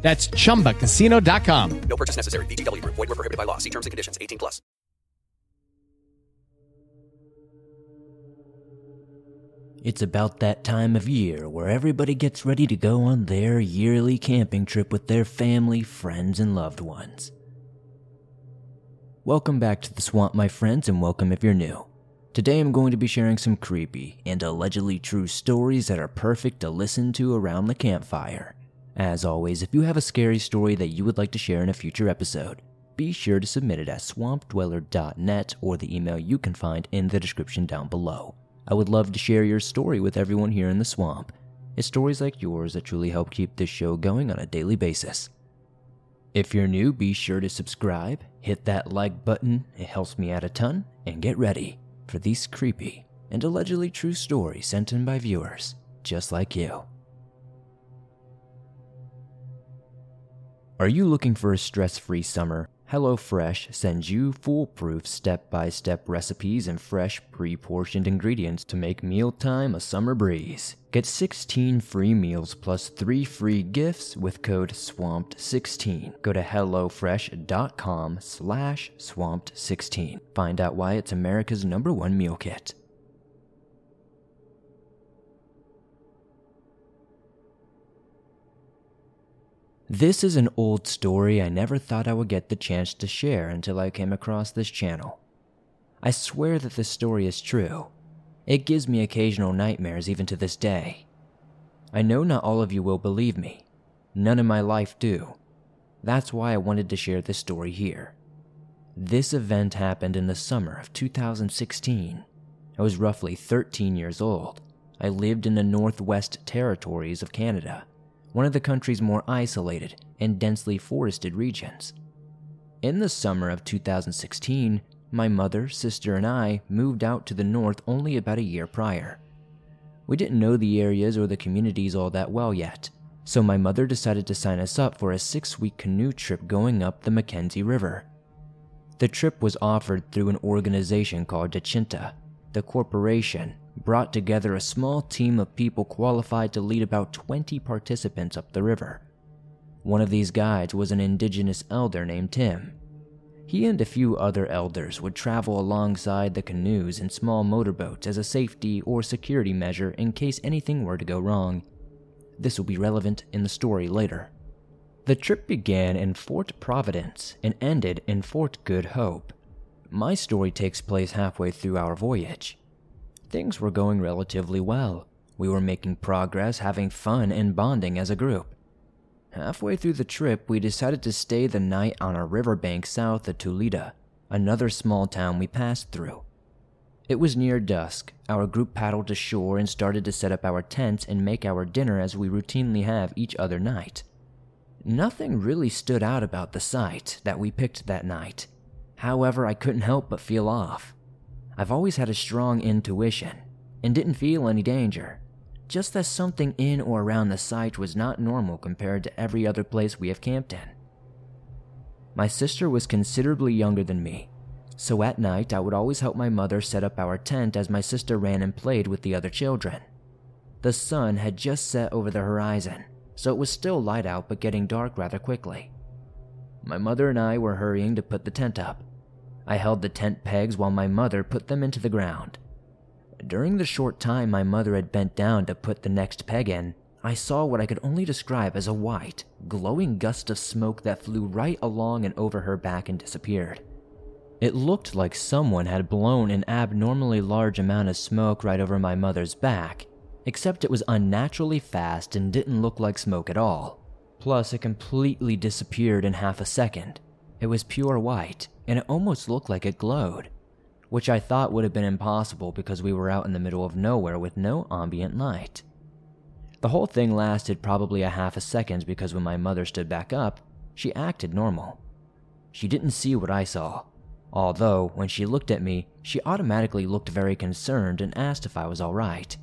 That's chumbacasino.com. No purchase necessary. VGW Group. Void were prohibited by law. See terms and conditions. 18 plus. It's about that time of year where everybody gets ready to go on their yearly camping trip with their family, friends, and loved ones. Welcome back to the swamp, my friends, and welcome if you're new. Today I'm going to be sharing some creepy and allegedly true stories that are perfect to listen to around the campfire. As always, if you have a scary story that you would like to share in a future episode, be sure to submit it at swampdweller.net or the email you can find in the description down below. I would love to share your story with everyone here in the swamp. It's stories like yours that truly help keep this show going on a daily basis. If you're new, be sure to subscribe, hit that like button, it helps me out a ton, and get ready for these creepy and allegedly true stories sent in by viewers just like you. Are you looking for a stress free summer? HelloFresh sends you foolproof step by step recipes and fresh, pre portioned ingredients to make mealtime a summer breeze. Get 16 free meals plus 3 free gifts with code SWAMPED16. Go to HelloFresh.com slash SWAMPED16. Find out why it's America's number one meal kit. This is an old story I never thought I would get the chance to share until I came across this channel. I swear that this story is true. It gives me occasional nightmares even to this day. I know not all of you will believe me. None in my life do. That's why I wanted to share this story here. This event happened in the summer of 2016. I was roughly 13 years old. I lived in the Northwest Territories of Canada one of the country's more isolated and densely forested regions. In the summer of 2016, my mother, sister, and I moved out to the north only about a year prior. We didn't know the areas or the communities all that well yet, so my mother decided to sign us up for a six week canoe trip going up the Mackenzie River. The trip was offered through an organization called Dechinta, the corporation brought together a small team of people qualified to lead about 20 participants up the river. One of these guides was an indigenous elder named Tim. He and a few other elders would travel alongside the canoes and small motorboats as a safety or security measure in case anything were to go wrong. This will be relevant in the story later. The trip began in Fort Providence and ended in Fort Good Hope. My story takes place halfway through our voyage. Things were going relatively well. We were making progress, having fun, and bonding as a group. Halfway through the trip, we decided to stay the night on a riverbank south of Tulita, another small town we passed through. It was near dusk. Our group paddled ashore and started to set up our tents and make our dinner as we routinely have each other night. Nothing really stood out about the site that we picked that night. However, I couldn't help but feel off. I've always had a strong intuition and didn't feel any danger, just that something in or around the site was not normal compared to every other place we have camped in. My sister was considerably younger than me, so at night I would always help my mother set up our tent as my sister ran and played with the other children. The sun had just set over the horizon, so it was still light out but getting dark rather quickly. My mother and I were hurrying to put the tent up, I held the tent pegs while my mother put them into the ground. During the short time my mother had bent down to put the next peg in, I saw what I could only describe as a white, glowing gust of smoke that flew right along and over her back and disappeared. It looked like someone had blown an abnormally large amount of smoke right over my mother's back, except it was unnaturally fast and didn't look like smoke at all. Plus, it completely disappeared in half a second. It was pure white, and it almost looked like it glowed, which I thought would have been impossible because we were out in the middle of nowhere with no ambient light. The whole thing lasted probably a half a second because when my mother stood back up, she acted normal. She didn't see what I saw. Although, when she looked at me, she automatically looked very concerned and asked if I was alright.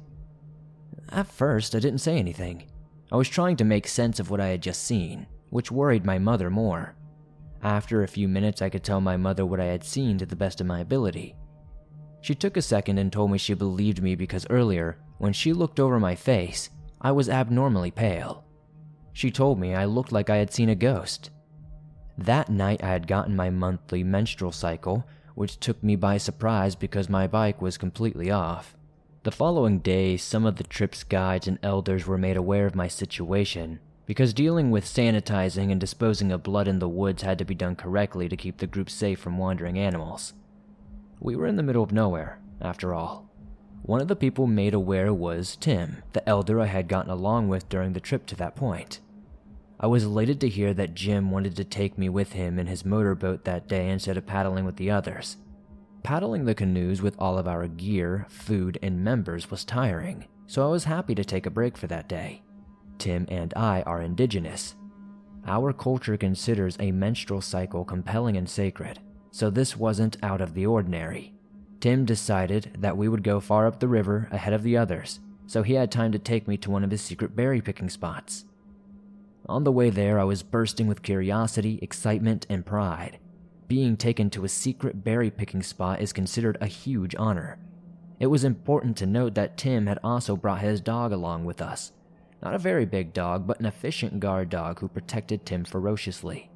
At first, I didn't say anything. I was trying to make sense of what I had just seen, which worried my mother more. After a few minutes, I could tell my mother what I had seen to the best of my ability. She took a second and told me she believed me because earlier, when she looked over my face, I was abnormally pale. She told me I looked like I had seen a ghost. That night, I had gotten my monthly menstrual cycle, which took me by surprise because my bike was completely off. The following day, some of the trip's guides and elders were made aware of my situation because dealing with sanitizing and disposing of blood in the woods had to be done correctly to keep the group safe from wandering animals. We were in the middle of nowhere, after all. One of the people made aware was Tim, the elder I had gotten along with during the trip to that point. I was elated to hear that Jim wanted to take me with him in his motorboat that day instead of paddling with the others. Paddling the canoes with all of our gear, food, and members was tiring, so I was happy to take a break for that day. Tim and I are indigenous. Our culture considers a menstrual cycle compelling and sacred, so this wasn't out of the ordinary. Tim decided that we would go far up the river ahead of the others, so he had time to take me to one of his secret berry picking spots. On the way there, I was bursting with curiosity, excitement, and pride. Being taken to a secret berry picking spot is considered a huge honor. It was important to note that Tim had also brought his dog along with us, not a very big dog, but an efficient guard dog who protected Tim ferociously.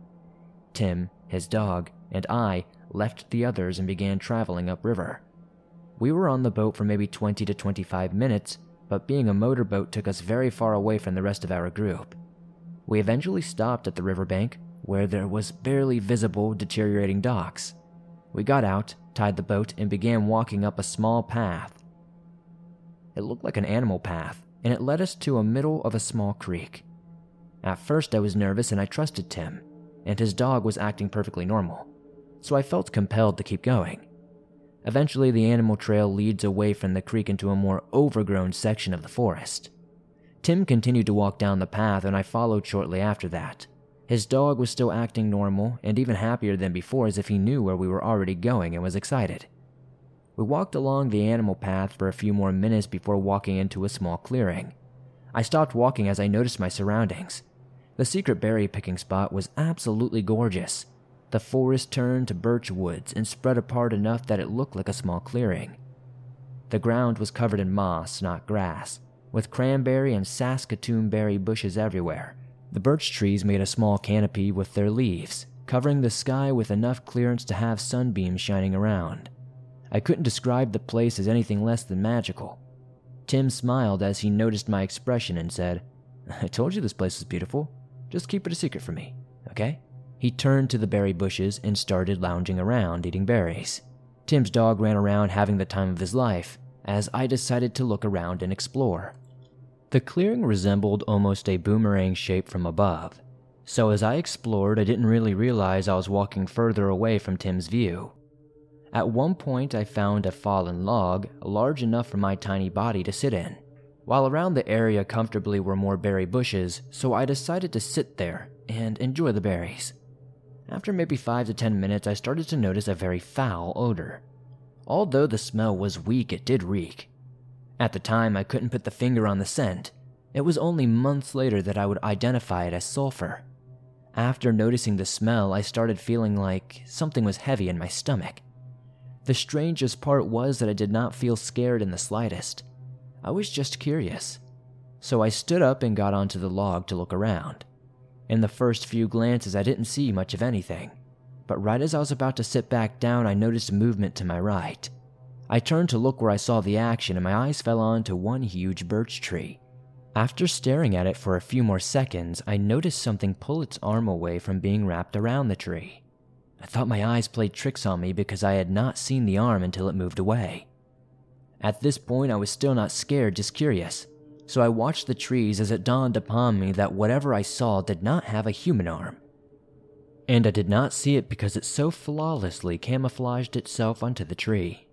Tim, his dog, and I left the others and began traveling upriver. We were on the boat for maybe 20 to 25 minutes, but being a motorboat took us very far away from the rest of our group. We eventually stopped at the riverbank, where there was barely visible deteriorating docks. We got out, tied the boat, and began walking up a small path. It looked like an animal path, and it led us to a middle of a small creek. At first, I was nervous and I trusted Tim, and his dog was acting perfectly normal, so I felt compelled to keep going. Eventually, the animal trail leads away from the creek into a more overgrown section of the forest. Tim continued to walk down the path, and I followed shortly after that. His dog was still acting normal and even happier than before, as if he knew where we were already going and was excited. We walked along the animal path for a few more minutes before walking into a small clearing. I stopped walking as I noticed my surroundings. The secret berry picking spot was absolutely gorgeous. The forest turned to birch woods and spread apart enough that it looked like a small clearing. The ground was covered in moss, not grass, with cranberry and saskatoon berry bushes everywhere. The birch trees made a small canopy with their leaves, covering the sky with enough clearance to have sunbeams shining around. I couldn't describe the place as anything less than magical. Tim smiled as he noticed my expression and said, I told you this place was beautiful. Just keep it a secret from me, okay? He turned to the berry bushes and started lounging around eating berries. Tim's dog ran around having the time of his life as I decided to look around and explore. The clearing resembled almost a boomerang shape from above, so as I explored, I didn't really realize I was walking further away from Tim's view. At one point, I found a fallen log large enough for my tiny body to sit in, while around the area comfortably were more berry bushes, so I decided to sit there and enjoy the berries. After maybe 5 to 10 minutes, I started to notice a very foul odor. Although the smell was weak, it did reek. At the time, I couldn't put the finger on the scent. It was only months later that I would identify it as sulfur. After noticing the smell, I started feeling like something was heavy in my stomach. The strangest part was that I did not feel scared in the slightest. I was just curious. So I stood up and got onto the log to look around. In the first few glances, I didn't see much of anything. But right as I was about to sit back down, I noticed a movement to my right. I turned to look where I saw the action, and my eyes fell onto one huge birch tree. After staring at it for a few more seconds, I noticed something pull its arm away from being wrapped around the tree. I thought my eyes played tricks on me because I had not seen the arm until it moved away. At this point, I was still not scared, just curious. So I watched the trees as it dawned upon me that whatever I saw did not have a human arm. And I did not see it because it so flawlessly camouflaged itself onto the tree.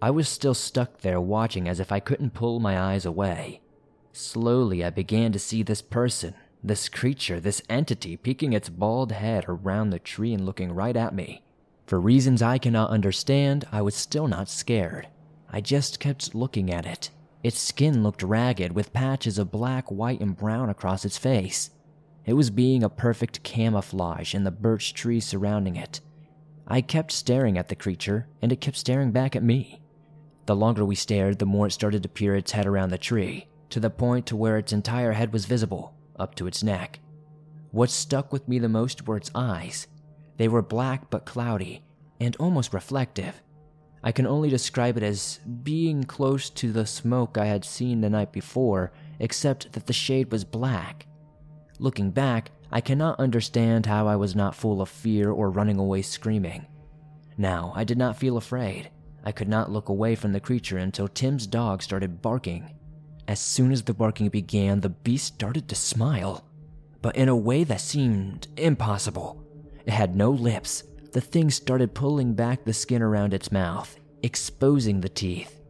I was still stuck there watching as if I couldn't pull my eyes away. Slowly, I began to see this person, this creature, this entity peeking its bald head around the tree and looking right at me. For reasons I cannot understand, I was still not scared. I just kept looking at it. Its skin looked ragged with patches of black, white, and brown across its face. It was being a perfect camouflage in the birch trees surrounding it. I kept staring at the creature, and it kept staring back at me. The longer we stared, the more it started to peer its head around the tree, to the point to where its entire head was visible, up to its neck. What stuck with me the most were its eyes. They were black but cloudy, and almost reflective. I can only describe it as being close to the smoke I had seen the night before, except that the shade was black. Looking back, I cannot understand how I was not full of fear or running away screaming. Now, I did not feel afraid. I could not look away from the creature until Tim's dog started barking. As soon as the barking began, the beast started to smile, but in a way that seemed impossible. It had no lips, the thing started pulling back the skin around its mouth, exposing the teeth.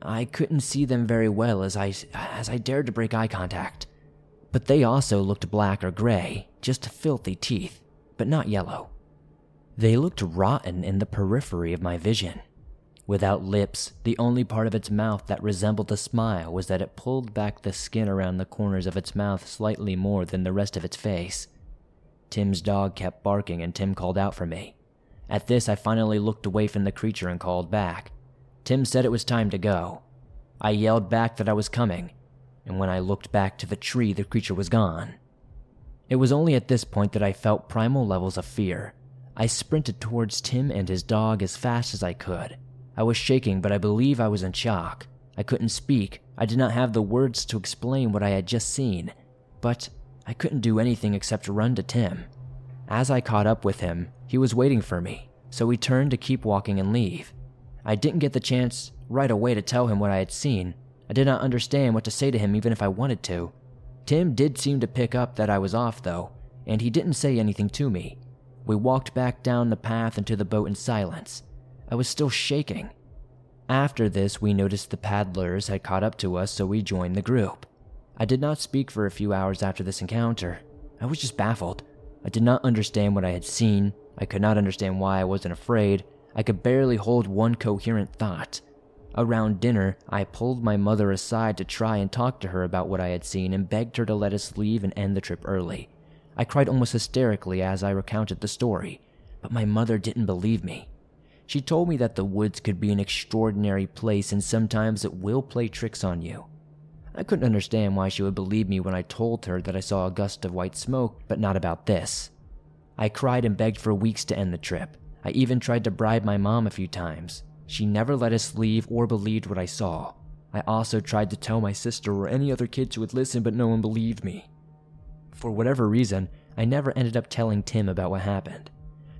I couldn't see them very well as I, as I dared to break eye contact. But they also looked black or gray, just filthy teeth, but not yellow. They looked rotten in the periphery of my vision. Without lips, the only part of its mouth that resembled a smile was that it pulled back the skin around the corners of its mouth slightly more than the rest of its face. Tim's dog kept barking and Tim called out for me. At this, I finally looked away from the creature and called back. Tim said it was time to go. I yelled back that I was coming, and when I looked back to the tree, the creature was gone. It was only at this point that I felt primal levels of fear. I sprinted towards Tim and his dog as fast as I could. I was shaking, but I believe I was in shock. I couldn't speak. I did not have the words to explain what I had just seen. But I couldn't do anything except run to Tim. As I caught up with him, he was waiting for me, so we turned to keep walking and leave. I didn't get the chance right away to tell him what I had seen. I did not understand what to say to him even if I wanted to. Tim did seem to pick up that I was off, though, and he didn't say anything to me. We walked back down the path into the boat in silence. I was still shaking. After this, we noticed the paddlers had caught up to us, so we joined the group. I did not speak for a few hours after this encounter. I was just baffled. I did not understand what I had seen. I could not understand why I wasn't afraid. I could barely hold one coherent thought. Around dinner, I pulled my mother aside to try and talk to her about what I had seen and begged her to let us leave and end the trip early. I cried almost hysterically as I recounted the story, but my mother didn't believe me. She told me that the woods could be an extraordinary place and sometimes it will play tricks on you. I couldn't understand why she would believe me when I told her that I saw a gust of white smoke, but not about this. I cried and begged for weeks to end the trip. I even tried to bribe my mom a few times. She never let us leave or believed what I saw. I also tried to tell my sister or any other kids who would listen, but no one believed me. For whatever reason, I never ended up telling Tim about what happened.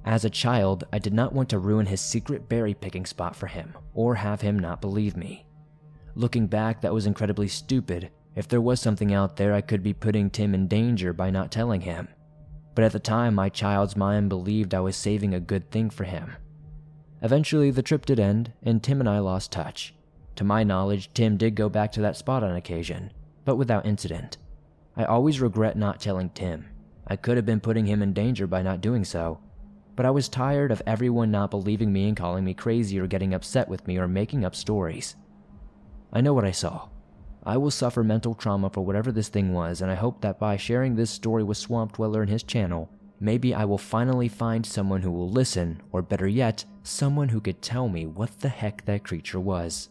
As a child, I did not want to ruin his secret berry picking spot for him, or have him not believe me. Looking back, that was incredibly stupid. If there was something out there, I could be putting Tim in danger by not telling him. But at the time, my child's mind believed I was saving a good thing for him. Eventually, the trip did end, and Tim and I lost touch. To my knowledge, Tim did go back to that spot on occasion, but without incident. I always regret not telling Tim. I could have been putting him in danger by not doing so, but I was tired of everyone not believing me and calling me crazy or getting upset with me or making up stories. I know what I saw. I will suffer mental trauma for whatever this thing was, and I hope that by sharing this story with Swamp Dweller and his channel, maybe I will finally find someone who will listen, or better yet, someone who could tell me what the heck that creature was.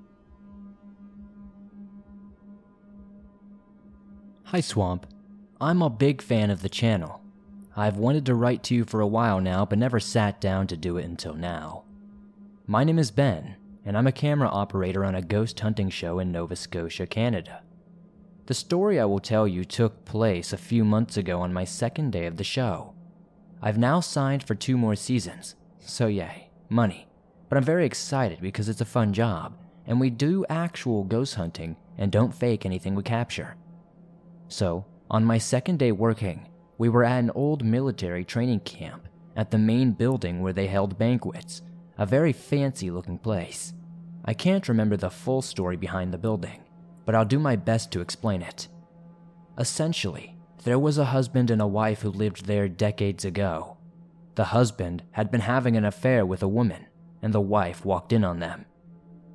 Hi, Swamp. I'm a big fan of the channel. I've wanted to write to you for a while now, but never sat down to do it until now. My name is Ben, and I'm a camera operator on a ghost hunting show in Nova Scotia, Canada. The story I will tell you took place a few months ago on my second day of the show. I've now signed for two more seasons, so yay, money. But I'm very excited because it's a fun job, and we do actual ghost hunting and don't fake anything we capture. So, on my second day working, we were at an old military training camp at the main building where they held banquets, a very fancy looking place. I can't remember the full story behind the building, but I'll do my best to explain it. Essentially, there was a husband and a wife who lived there decades ago. The husband had been having an affair with a woman, and the wife walked in on them.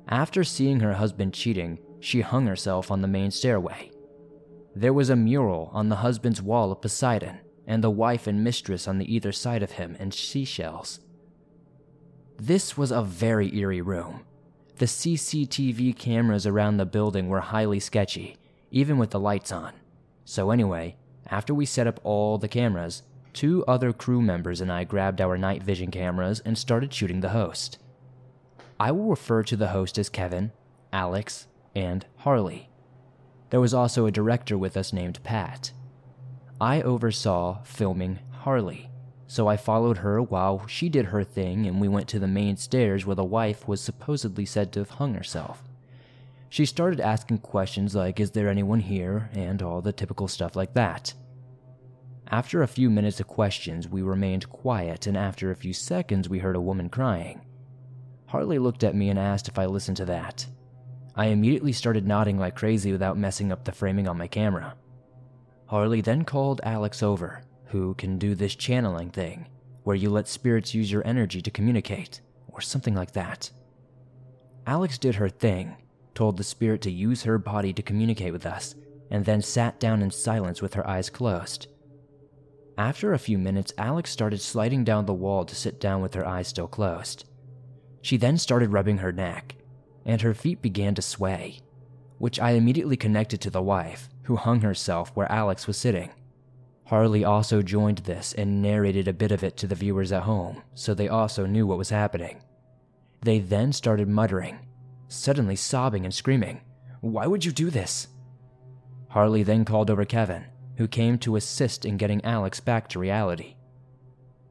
After seeing her husband cheating, she hung herself on the main stairway. There was a mural on the husband's wall of Poseidon, and the wife and mistress on the either side of him, and seashells. This was a very eerie room. The CCTV cameras around the building were highly sketchy, even with the lights on. So, anyway, after we set up all the cameras, two other crew members and I grabbed our night vision cameras and started shooting the host. I will refer to the host as Kevin, Alex, and Harley. There was also a director with us named Pat. I oversaw filming Harley, so I followed her while she did her thing and we went to the main stairs where the wife was supposedly said to have hung herself. She started asking questions like, Is there anyone here? and all the typical stuff like that. After a few minutes of questions, we remained quiet, and after a few seconds, we heard a woman crying. Harley looked at me and asked if I listened to that. I immediately started nodding like crazy without messing up the framing on my camera. Harley then called Alex over, who can do this channeling thing, where you let spirits use your energy to communicate, or something like that. Alex did her thing, told the spirit to use her body to communicate with us, and then sat down in silence with her eyes closed. After a few minutes, Alex started sliding down the wall to sit down with her eyes still closed. She then started rubbing her neck, and her feet began to sway, which I immediately connected to the wife, who hung herself where Alex was sitting. Harley also joined this and narrated a bit of it to the viewers at home, so they also knew what was happening. They then started muttering, suddenly sobbing and screaming, Why would you do this? Harley then called over Kevin, who came to assist in getting Alex back to reality.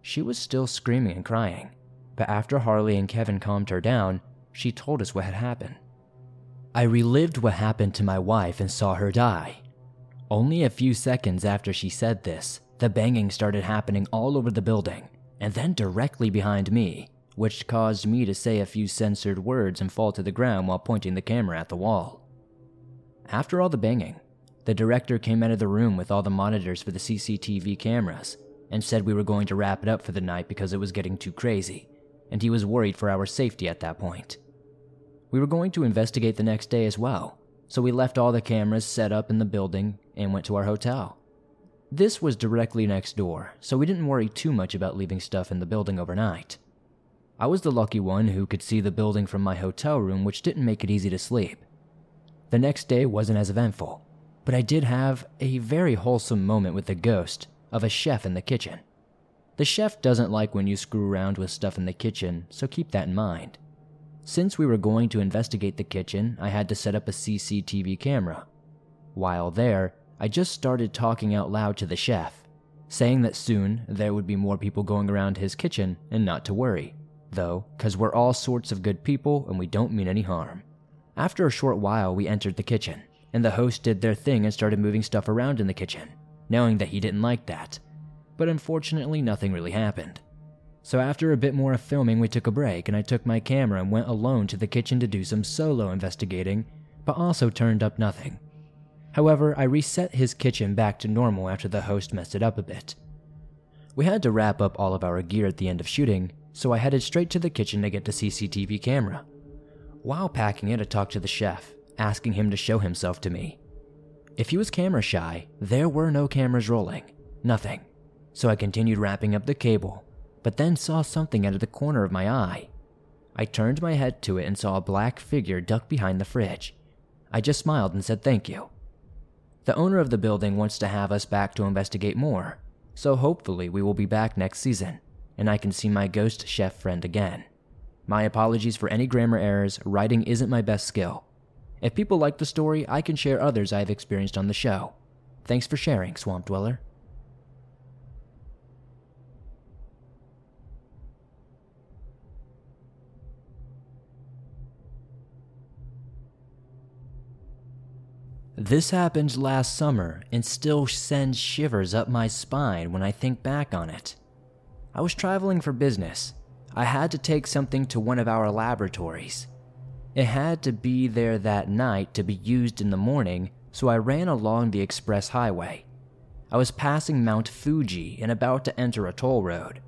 She was still screaming and crying, but after Harley and Kevin calmed her down, she told us what had happened. I relived what happened to my wife and saw her die. Only a few seconds after she said this, the banging started happening all over the building, and then directly behind me, which caused me to say a few censored words and fall to the ground while pointing the camera at the wall. After all the banging, the director came out of the room with all the monitors for the CCTV cameras and said we were going to wrap it up for the night because it was getting too crazy, and he was worried for our safety at that point. We were going to investigate the next day as well, so we left all the cameras set up in the building and went to our hotel. This was directly next door, so we didn't worry too much about leaving stuff in the building overnight. I was the lucky one who could see the building from my hotel room, which didn't make it easy to sleep. The next day wasn't as eventful, but I did have a very wholesome moment with the ghost of a chef in the kitchen. The chef doesn't like when you screw around with stuff in the kitchen, so keep that in mind. Since we were going to investigate the kitchen, I had to set up a CCTV camera. While there, I just started talking out loud to the chef, saying that soon there would be more people going around his kitchen and not to worry, though, because we're all sorts of good people and we don't mean any harm. After a short while, we entered the kitchen and the host did their thing and started moving stuff around in the kitchen, knowing that he didn't like that. But unfortunately, nothing really happened. So after a bit more of filming, we took a break and I took my camera and went alone to the kitchen to do some solo investigating, but also turned up nothing. However, I reset his kitchen back to normal after the host messed it up a bit. We had to wrap up all of our gear at the end of shooting, so I headed straight to the kitchen to get the CCTV camera. While packing it, I talked to the chef, asking him to show himself to me. If he was camera shy, there were no cameras rolling, nothing. So I continued wrapping up the cable, but then saw something out of the corner of my eye. I turned my head to it and saw a black figure duck behind the fridge. I just smiled and said thank you. The owner of the building wants to have us back to investigate more, so hopefully we will be back next season, and I can see my ghost chef friend again. My apologies for any grammar errors, writing isn't my best skill, If people like the story, I can share others I have experienced on the show. Thanks for sharing, Swamp Dweller. This happened last summer and still sends shivers up my spine when I think back on it. I was traveling for business. I had to take something to one of our laboratories. It had to be there that night to be used in the morning, so I ran along the express highway. I was passing Mount Fuji and about to enter a toll road.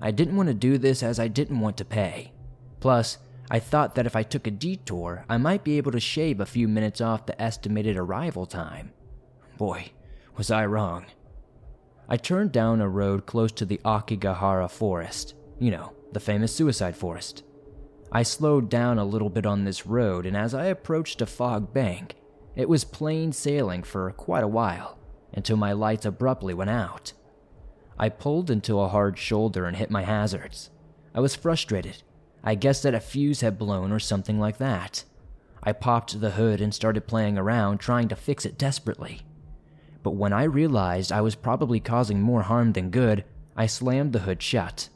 I didn't want to do this as I didn't want to pay. Plus, I thought that if I took a detour, I might be able to shave a few minutes off the estimated arrival time. Boy, was I wrong. I turned down a road close to the Aokigahara forest, you know, the famous suicide forest. I slowed down a little bit on this road, and as I approached a fog bank, it was plain sailing for quite a while until my lights abruptly went out. I pulled into a hard shoulder and hit my hazards. I was frustrated I guessed that a fuse had blown or something like that. I popped the hood and started playing around trying to fix it desperately. But when I realized I was probably causing more harm than good, I slammed the hood shut.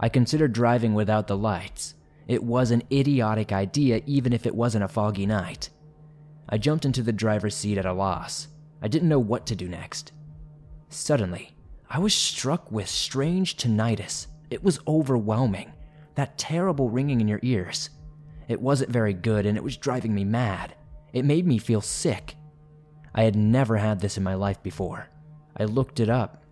I considered driving without the lights. It was an idiotic idea even if it wasn't a foggy night. I jumped into the driver's seat at a loss. I didn't know what to do next. Suddenly, I was struck with strange tinnitus. It was overwhelming that terrible ringing in your ears. It wasn't very good and it was driving me mad. It made me feel sick. I had never had this in my life before. I looked it up.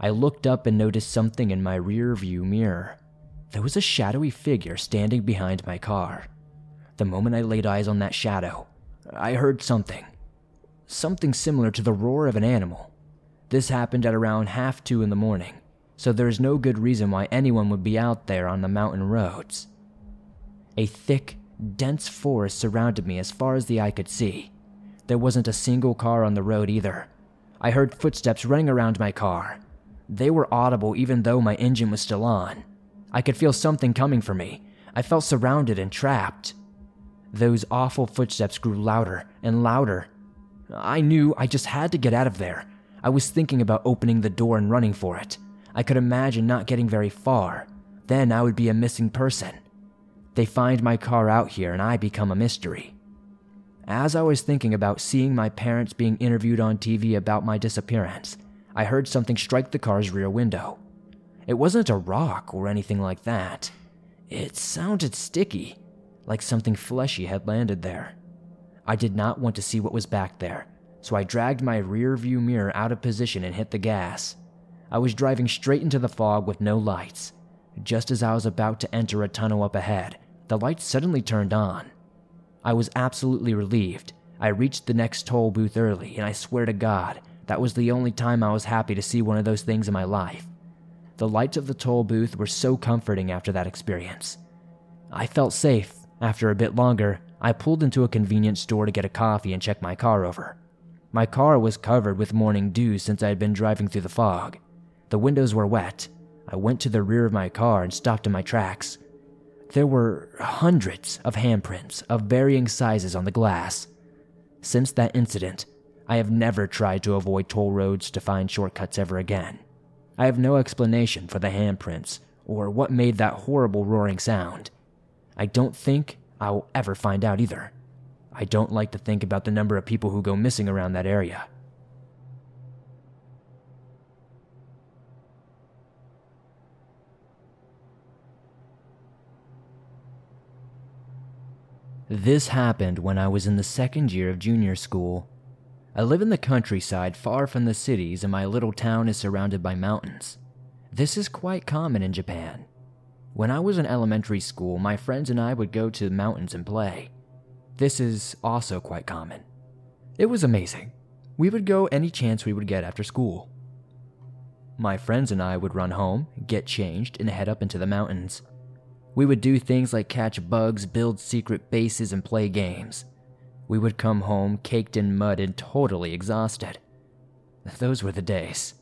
I looked up and noticed something in my rear view mirror. There was a shadowy figure standing behind my car. The moment I laid eyes on that shadow, I heard something. Something similar to the roar of an animal. This happened at around half two in the morning so there is no good reason why anyone would be out there on the mountain roads. A thick, dense forest surrounded me as far as the eye could see. There wasn't a single car on the road either. I heard footsteps running around my car. They were audible even though my engine was still on. I could feel something coming for me. I felt surrounded and trapped. Those awful footsteps grew louder and louder. I knew I just had to get out of there. I was thinking about opening the door and running for it. I could imagine not getting very far. Then I would be a missing person. They find my car out here and I become a mystery. As I was thinking about seeing my parents being interviewed on TV about my disappearance, I heard something strike the car's rear window. It wasn't a rock or anything like that. It sounded sticky, like something fleshy had landed there. I did not want to see what was back there, so I dragged my rear view mirror out of position and hit the gas. I was driving straight into the fog with no lights. Just as I was about to enter a tunnel up ahead, the lights suddenly turned on. I was absolutely relieved. I reached the next toll booth early, and I swear to God, that was the only time I was happy to see one of those things in my life. The lights of the toll booth were so comforting after that experience. I felt safe. After a bit longer, I pulled into a convenience store to get a coffee and check my car over. My car was covered with morning dew since I had been driving through the fog. The windows were wet. I went to the rear of my car and stopped in my tracks. There were hundreds of handprints of varying sizes on the glass. Since that incident, I have never tried to avoid toll roads to find shortcuts ever again. I have no explanation for the handprints or what made that horrible roaring sound. I don't think I will ever find out either. I don't like to think about the number of people who go missing around that area. This happened when I was in the second year of junior school. I live in the countryside far from the cities, and my little town is surrounded by mountains. This is quite common in Japan. When I was in elementary school, my friends and I would go to the mountains and play. This is also quite common. It was amazing. We would go any chance we would get after school. My friends and I would run home, get changed, and head up into the mountains. We would do things like catch bugs, build secret bases, and play games. We would come home caked in mud and totally exhausted. Those were the days.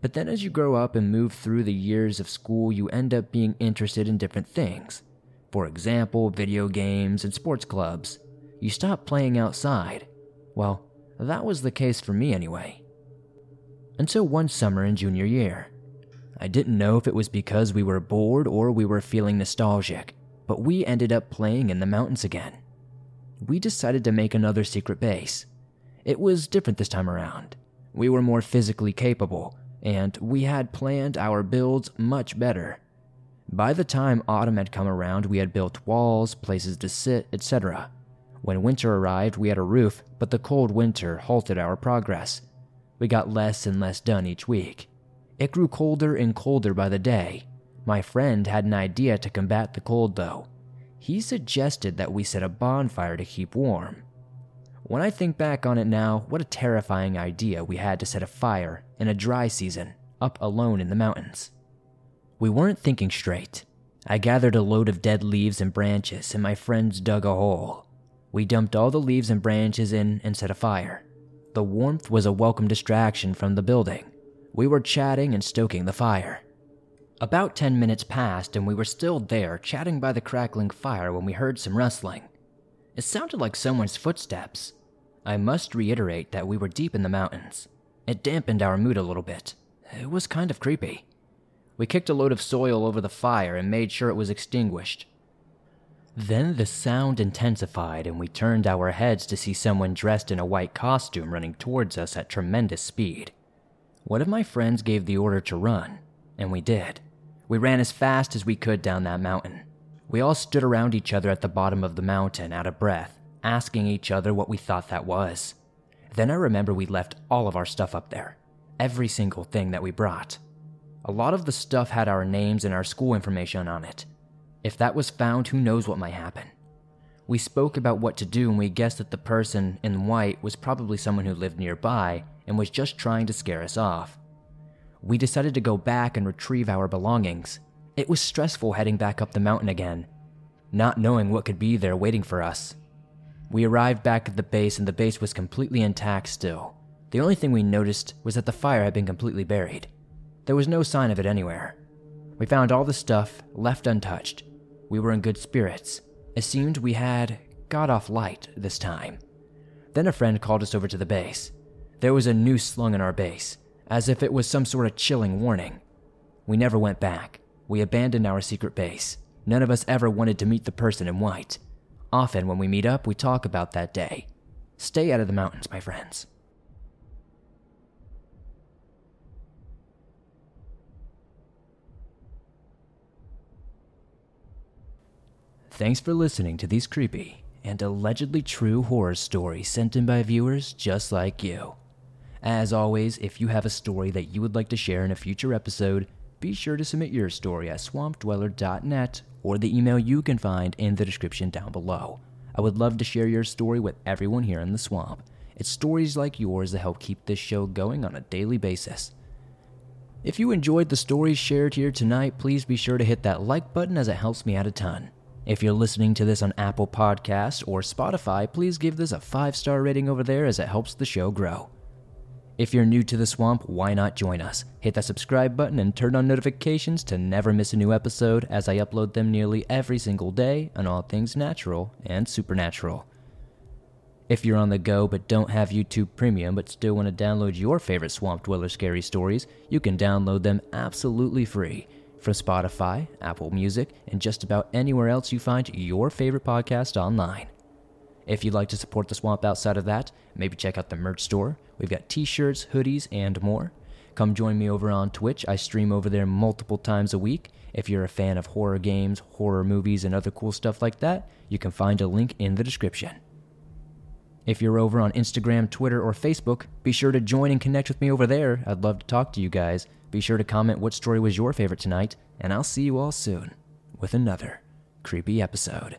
But then, as you grow up and move through the years of school, you end up being interested in different things. For example, video games and sports clubs. you stop playing outside. Well, that was the case for me anyway. Until one summer in junior year. I didn't know if it was because we were bored or we were feeling nostalgic, but we ended up playing in the mountains again. We decided to make another secret base. It was different this time around. We were more physically capable, and we had planned our builds much better. By the time autumn had come around, we had built walls, places to sit, etc. When winter arrived, we had a roof, but the cold winter halted our progress. We got less and less done each week. It grew colder and colder by the day. My friend had an idea to combat the cold, though. He suggested that we set a bonfire to keep warm. When I think back on it now, what a terrifying idea we had to set a fire in a dry season, up alone in the mountains. We weren't thinking straight. I gathered a load of dead leaves and branches, and my friends dug a hole. We dumped all the leaves and branches in and set a fire. The warmth was a welcome distraction from the building. We were chatting and stoking the fire. About 10 minutes passed, and we were still there, chatting by the crackling fire, when we heard some rustling. It sounded like someone's footsteps. I must reiterate that we were deep in the mountains. It dampened our mood a little bit. It was kind of creepy. We kicked a load of soil over the fire and made sure it was extinguished. Then the sound intensified, and we turned our heads to see someone dressed in a white costume running towards us at tremendous speed. One of my friends gave the order to run, and we did. We ran as fast as we could down that mountain. We all stood around each other at the bottom of the mountain, out of breath, asking each other what we thought that was. Then I remember we left all of our stuff up there, every single thing that we brought. A lot of the stuff had our names and our school information on it. If that was found, who knows what might happen. We spoke about what to do and we guessed that the person in white was probably someone who lived nearby and was just trying to scare us off. We decided to go back and retrieve our belongings. It was stressful heading back up the mountain again, not knowing what could be there waiting for us. We arrived back at the base and the base was completely intact still. The only thing we noticed was that the fire had been completely buried. There was no sign of it anywhere. We found all the stuff left untouched. We were in good spirits. It seemed we had got off light this time. Then a friend called us over to the base. There was a noose slung in our base, as if it was some sort of chilling warning. We never went back. We abandoned our secret base. None of us ever wanted to meet the person in white. Often, when we meet up, we talk about that day. Stay out of the mountains, my friends. Thanks for listening to these creepy and allegedly true horror stories sent in by viewers just like you. As always, if you have a story that you would like to share in a future episode, be sure to submit your story at swampdweller.net or the email you can find in the description down below. I would love to share your story with everyone here in the swamp. It's stories like yours that help keep this show going on a daily basis. If you enjoyed the stories shared here tonight, please be sure to hit that like button as it helps me out a ton. If you're listening to this on Apple Podcasts or Spotify, please give this a five star rating over there as it helps the show grow. If you're new to the swamp, why not join us? Hit that subscribe button and turn on notifications to never miss a new episode as I upload them nearly every single day on all things natural and supernatural. If you're on the go but don't have YouTube Premium but still want to download your favorite Swamp Dweller scary stories, you can download them absolutely free from Spotify, Apple Music, and just about anywhere else you find your favorite podcast online. If you'd like to support the swamp outside of that, maybe check out the merch store. We've got t shirts, hoodies, and more. Come join me over on Twitch. I stream over there multiple times a week. If you're a fan of horror games, horror movies, and other cool stuff like that, you can find a link in the description. If you're over on Instagram, Twitter, or Facebook, be sure to join and connect with me over there. I'd love to talk to you guys. Be sure to comment what story was your favorite tonight, and I'll see you all soon with another creepy episode.